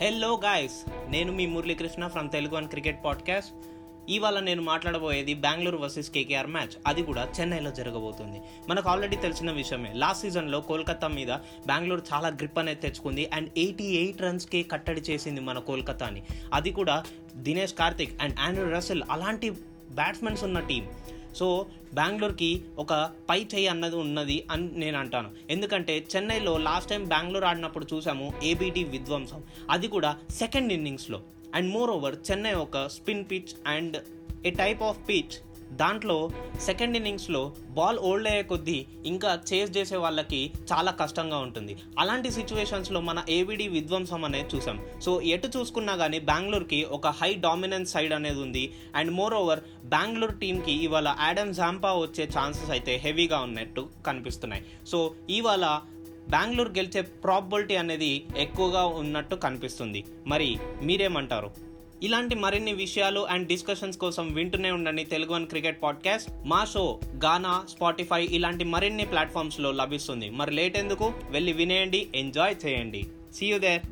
Hello guys నేను మీ Muralikrishna from Telugu and cricket podcast ఇవాళ నేను మాట్లాడబోయేది బెంగళూరు వర్సెస్ కేకేఆర్ మ్యాచ్ అది కూడా చెన్నైలో జరగబోతుంది. మనకు ఆల్రెడీ తెలిసిన విషయమే. లాస్ట్ సీజన్లో కోల్కతా మీద బెంగళూరు చాలా గ్రిప్ అనేది తెచ్చుకుంది అండ్ ఎయిటీ ఎయిట్ రన్స్కి కట్టడి చేసింది మన కోల్కతాని. అది కూడా Dinesh Karthik and Andre Russell అలాంటి బ్యాట్స్మెన్స్ ఉన్న టీం సో బెంగళూరుకి ఒక పై చేయి అన్నది ఉన్నది అని నేను అంటాను. ఎందుకంటే చెన్నైలో లాస్ట్ టైం బెంగళూరు ఆడినప్పుడు చూసాము ఏబిటి విధ్వంసం. అది కూడా సెకండ్ ఇన్నింగ్స్లో అండ్ మోర్ ఓవర్ చెన్నై ఒక spin pitch and a type of pitch దాంట్లో సెకండ్ ఇన్నింగ్స్లో బాల్ ఓల్డ్ అయ్యే కొద్దీ ఇంకా చేజ్ చేసే వాళ్ళకి చాలా కష్టంగా ఉంటుంది. అలాంటి సిచ్యువేషన్స్లో మన ఏవిడి విధ్వంసం అనేది చూసాం. సో ఎటు చూసుకున్నా కానీ బెంగళూరుకి ఒక హై డామినెన్స్ సైడ్ అనేది ఉంది. అండ్ మోర్ ఓవర్ బెంగళూరు టీంకి ఇవాళ యాడమ్ జాంపా వచ్చే ఛాన్సెస్ అయితే హెవీగా ఉన్నట్టు కనిపిస్తున్నాయి. సో ఇవాళ బెంగళూరు గెలిచే ప్రాబిలిటీ అనేది ఎక్కువగా ఉన్నట్టు కనిపిస్తుంది. మరి మీరేమంటారు? ఇలాంటి మరిన్ని విషయాలు అండ్ డిస్కషన్స్ కోసం వింటూనే ఉండండి తెలుగు వన్ క్రికెట్ పాడ్కాస్ట్ మా షో గానా స్పాటిఫై ఇలాంటి మరిన్ని ప్లాట్ఫామ్స్లో లభిస్తుంది. మరి లేట్ ఎందుకు? వెళ్ళి వినేయండి ఎంజాయ్ చేయండి. See you there